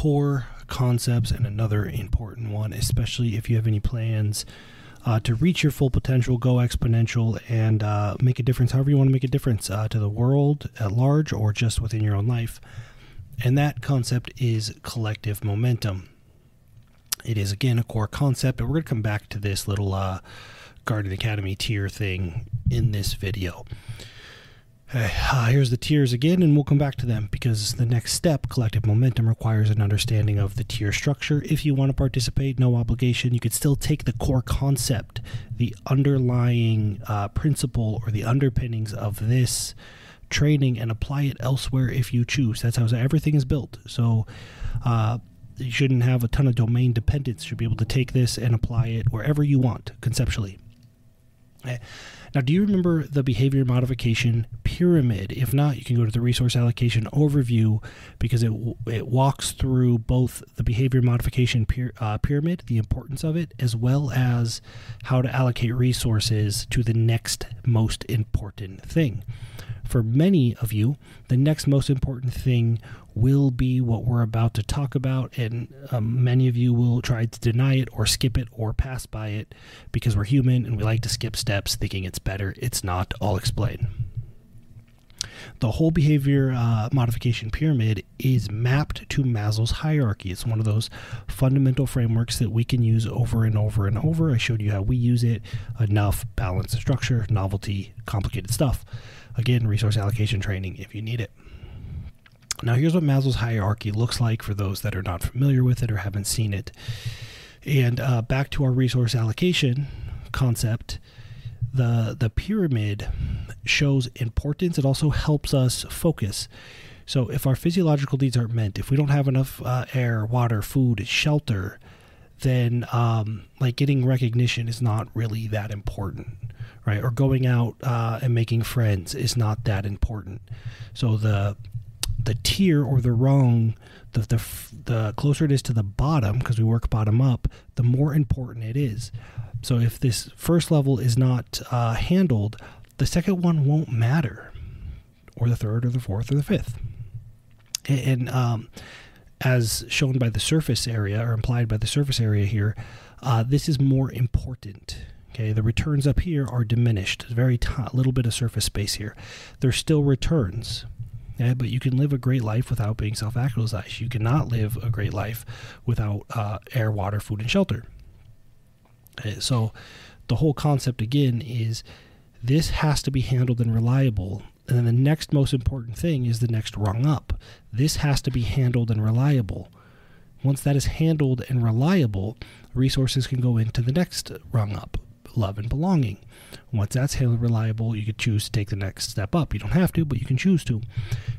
core concepts and another important one, especially if you have any plans uh, to reach your full potential, go exponential, and uh, make a difference however you want to make a difference uh, to the world at large or just within your own life. And that concept is collective momentum. It is, again, a core concept, and we're going to come back to this little uh, Guardian Academy tier thing in this video. Uh, here's the tiers again, and we'll come back to them because the next step, collective momentum, requires an understanding of the tier structure. If you want to participate, no obligation. You could still take the core concept, the underlying uh, principle, or the underpinnings of this training and apply it elsewhere if you choose. That's how everything is built. So, uh, you shouldn't have a ton of domain dependence. You should be able to take this and apply it wherever you want conceptually. Okay. Now, do you remember the behavior modification pyramid? If not, you can go to the resource allocation overview because it it walks through both the behavior modification uh, pyramid, the importance of it, as well as how to allocate resources to the next most important thing. For many of you, the next most important thing will be what we're about to talk about, and um, many of you will try to deny it or skip it or pass by it because we're human and we like to skip steps thinking it's better. It's not. I'll explain. The whole behavior uh, modification pyramid is mapped to Maslow's hierarchy. It's one of those fundamental frameworks that we can use over and over and over. I showed you how we use it enough, balance, structure, novelty, complicated stuff. Again, resource allocation training if you need it. Now, here's what Maslow's hierarchy looks like for those that are not familiar with it or haven't seen it. And uh, back to our resource allocation concept, the the pyramid shows importance. It also helps us focus. So, if our physiological needs aren't met, if we don't have enough uh, air, water, food, shelter, then um, like getting recognition is not really that important, right? Or going out uh, and making friends is not that important. So the the tier or the rung, the the, the closer it is to the bottom, because we work bottom up, the more important it is. So if this first level is not uh, handled, the second one won't matter, or the third, or the fourth, or the fifth. And um, as shown by the surface area, or implied by the surface area here, uh, this is more important. Okay, the returns up here are diminished. Very t- little bit of surface space here. There's still returns. But you can live a great life without being self-actualized. You cannot live a great life without uh, air, water, food, and shelter. Okay, so the whole concept again is this has to be handled and reliable. And then the next most important thing is the next rung up. This has to be handled and reliable. Once that is handled and reliable, resources can go into the next rung up love and belonging. Once that's handled reliable, you could choose to take the next step up. You don't have to, but you can choose to.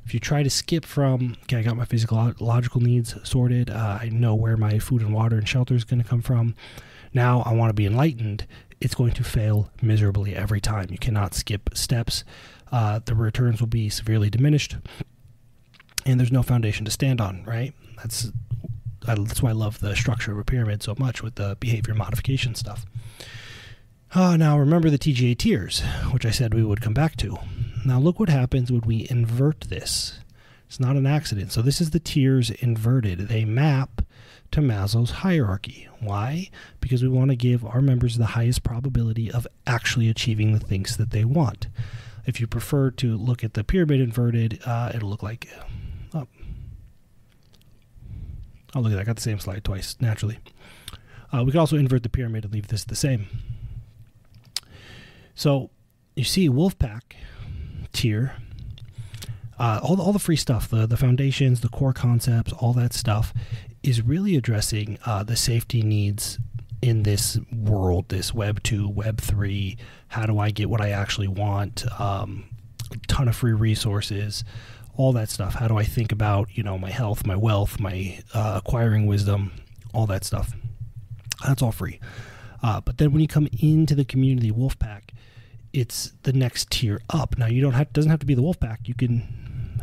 If you try to skip from, okay, I got my physiological needs sorted, uh, I know where my food and water and shelter is going to come from. Now I want to be enlightened. It's going to fail miserably every time. You cannot skip steps. Uh, the returns will be severely diminished, and there's no foundation to stand on. Right? That's that's why I love the structure of a pyramid so much with the behavior modification stuff. Uh, now remember the TGA tiers, which I said we would come back to. Now look what happens when we invert this. It's not an accident. So this is the tiers inverted. They map to Maslow's hierarchy. Why? Because we want to give our members the highest probability of actually achieving the things that they want. If you prefer to look at the pyramid inverted, uh, it'll look like. Oh. oh, look at that. I got the same slide twice, naturally. Uh, we could also invert the pyramid and leave this the same. So you see Wolfpack tier, uh, all, the, all the free stuff, the, the foundations, the core concepts, all that stuff is really addressing uh, the safety needs in this world, this Web 2, Web 3. How do I get what I actually want? Um, a ton of free resources, all that stuff. How do I think about, you know, my health, my wealth, my uh, acquiring wisdom, all that stuff. That's all free. Uh, but then when you come into the community Wolfpack, it's the next tier up. Now you don't have doesn't have to be the Wolfpack. You can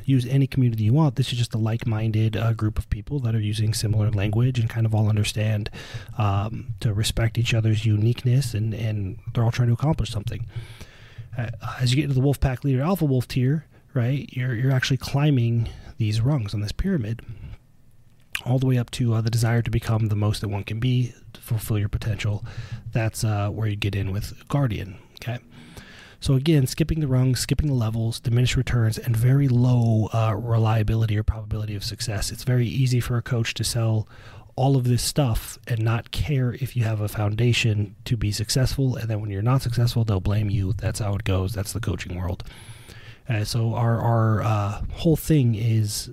use any community you want. This is just a like-minded uh, group of people that are using similar language and kind of all understand um, to respect each other's uniqueness and and they're all trying to accomplish something. Uh, as you get into the Wolfpack leader Alpha Wolf tier, right? You're you're actually climbing these rungs on this pyramid. all the way up to uh, the desire to become the most that one can be, to fulfill your potential. That's uh, where you get in with Guardian. Okay. So again, skipping the rungs, skipping the levels, diminished returns, and very low uh, reliability or probability of success. It's very easy for a coach to sell all of this stuff and not care if you have a foundation to be successful. And then when you're not successful, they'll blame you. That's how it goes. That's the coaching world. Uh, so our our uh, whole thing is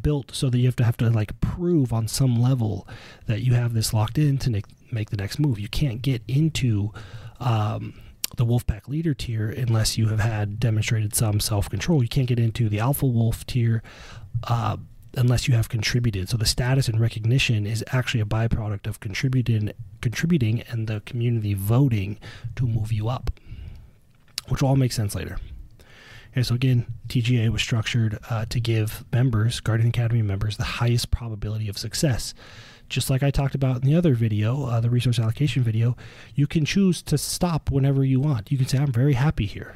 built so that you have to have to like prove on some level that you have this locked in to make, make the next move. You can't get into um, the Wolfpack leader tier unless you have had demonstrated some self control. You can't get into the Alpha Wolf tier uh, unless you have contributed. So the status and recognition is actually a byproduct of contributing, contributing and the community voting to move you up, which will all make sense later. So again, TGA was structured uh, to give members, Guardian Academy members, the highest probability of success. Just like I talked about in the other video, uh, the resource allocation video, you can choose to stop whenever you want. You can say, I'm very happy here.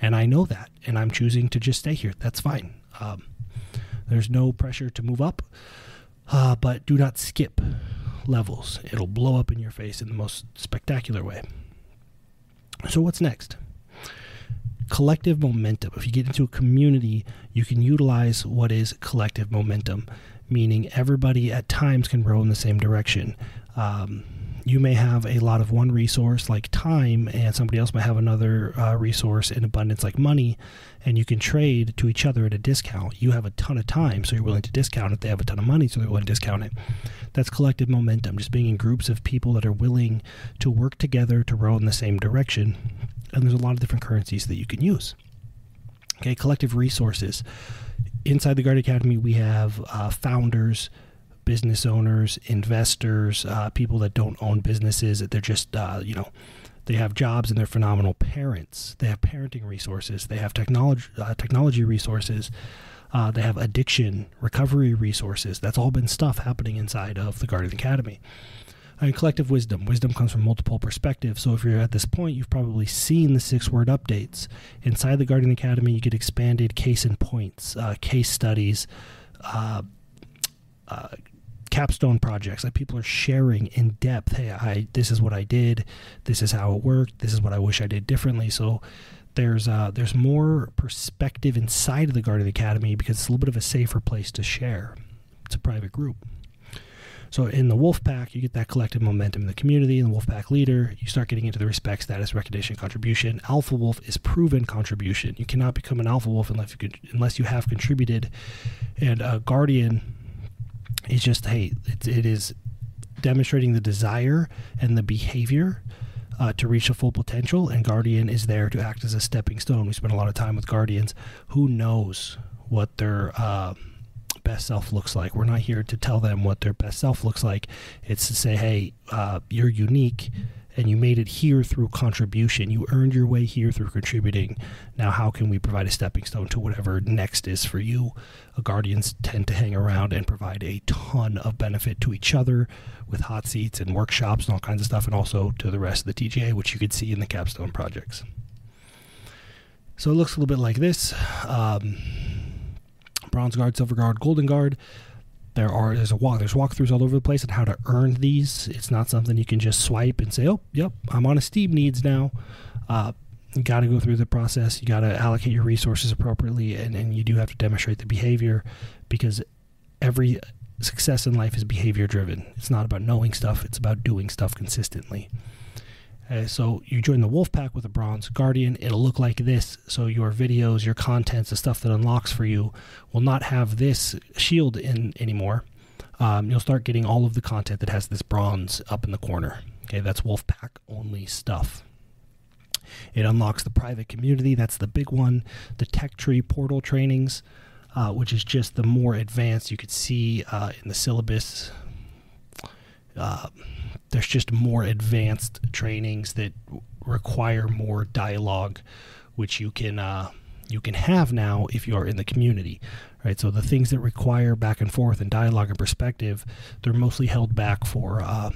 And I know that. And I'm choosing to just stay here. That's fine. Um, there's no pressure to move up. Uh, but do not skip levels. It'll blow up in your face in the most spectacular way. So, what's next? Collective momentum. If you get into a community, you can utilize what is collective momentum, meaning everybody at times can row in the same direction. Um, you may have a lot of one resource like time, and somebody else might have another uh, resource in abundance like money, and you can trade to each other at a discount. You have a ton of time, so you're willing to discount it. They have a ton of money, so they're willing to discount it. That's collective momentum, just being in groups of people that are willing to work together to row in the same direction and there's a lot of different currencies that you can use. Okay, collective resources. Inside the Guard Academy, we have uh, founders, business owners, investors, uh, people that don't own businesses. That they're just, uh, you know, they have jobs and they're phenomenal parents. They have parenting resources. They have technology uh, technology resources. Uh, they have addiction recovery resources. That's all been stuff happening inside of the Guardian Academy and collective wisdom. Wisdom comes from multiple perspectives. So if you're at this point, you've probably seen the six word updates. Inside the Guardian Academy, you get expanded case and points, uh, case studies, uh, uh, capstone projects that people are sharing in depth. Hey, I this is what I did. This is how it worked. This is what I wish I did differently. So there's uh, there's more perspective inside of the Guardian Academy because it's a little bit of a safer place to share. It's a private group. So in the wolf pack, you get that collective momentum in the community. In the wolf pack leader, you start getting into the respect, status, recognition, contribution. Alpha wolf is proven contribution. You cannot become an alpha wolf unless you could, unless you have contributed. And a guardian is just hey, it, it is demonstrating the desire and the behavior uh, to reach a full potential, and Guardian is there to act as a stepping stone. We spend a lot of time with Guardians. Who knows what their uh, best self looks like. We're not here to tell them what their best self looks like. It's to say, hey, uh, you're unique and you made it here through contribution. You earned your way here through contributing. Now, how can we provide a stepping stone to whatever next is for you? Uh, guardians tend to hang around and provide a ton of benefit to each other with hot seats and workshops and all kinds of stuff, and also to the rest of the TGA, which you could see in the capstone projects. So it looks a little bit like this. Um, bronze guard, silver guard, golden guard. There are there's a walk there's walkthroughs all over the place on how to earn these. It's not something you can just swipe and say, oh, yep, I'm on esteem needs now. Uh, you got to go through the process. You got to allocate your resources appropriately, and, and you do have to demonstrate the behavior because every success in life is behavior driven. It's not about knowing stuff; it's about doing stuff consistently. Uh, so you join the wolf pack with a bronze guardian. It'll look like this. So your videos, your contents, the stuff that unlocks for you will not have this shield in anymore. Um, you'll start getting all of the content that has this bronze up in the corner. Okay, that's wolf pack only stuff. It unlocks the private community. That's the big one. The tech tree portal trainings, uh, which is just the more advanced. You could see uh, in the syllabus. There's just more advanced trainings that require more dialogue, which you can uh, you can have now if you are in the community, right? So the things that require back and forth and dialogue and perspective, they're mostly held back for uh,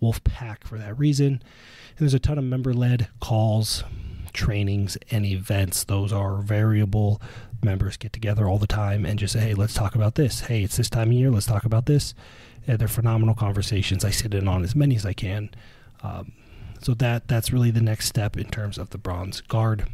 Wolfpack for that reason. And there's a ton of member-led calls, trainings, and events. Those are variable. Members get together all the time and just say, hey, let's talk about this. Hey, it's this time of year. Let's talk about this. And they're phenomenal conversations. I sit in on as many as I can. Um, so that that's really the next step in terms of the bronze guard.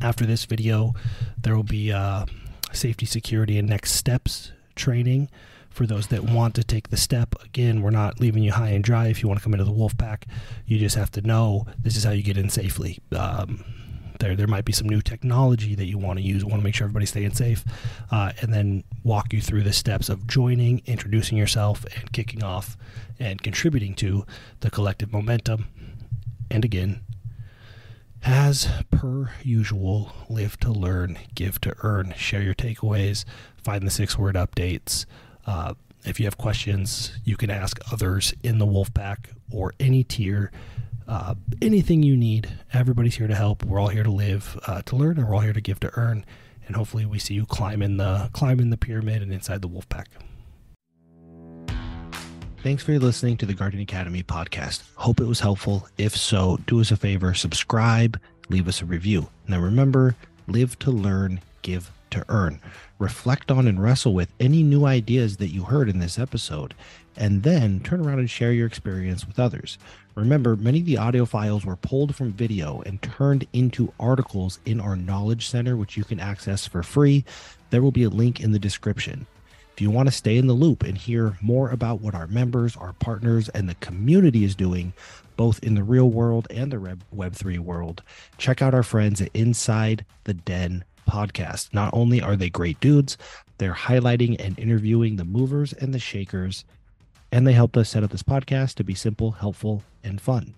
After this video, there will be uh, safety, security, and next steps training for those that want to take the step. Again, we're not leaving you high and dry. If you want to come into the wolf pack, you just have to know this is how you get in safely. Um, there, there might be some new technology that you want to use. Want to make sure everybody's staying safe, uh, and then walk you through the steps of joining, introducing yourself, and kicking off and contributing to the collective momentum. And again, as per usual, live to learn, give to earn. Share your takeaways, find the six word updates. Uh, if you have questions, you can ask others in the wolf pack or any tier. Uh, anything you need, everybody's here to help. We're all here to live, uh, to learn, and we're all here to give to earn. And hopefully, we see you climb in the climb in the pyramid and inside the wolf pack. Thanks for listening to the Guardian Academy podcast. Hope it was helpful. If so, do us a favor, subscribe, leave us a review. Now remember, live to learn, give to earn. Reflect on and wrestle with any new ideas that you heard in this episode, and then turn around and share your experience with others. Remember, many of the audio files were pulled from video and turned into articles in our Knowledge Center, which you can access for free. There will be a link in the description. If you want to stay in the loop and hear more about what our members, our partners, and the community is doing, both in the real world and the Web3 world, check out our friends at Inside the Den podcast. Not only are they great dudes, they're highlighting and interviewing the movers and the shakers, and they helped us set up this podcast to be simple, helpful, and fun.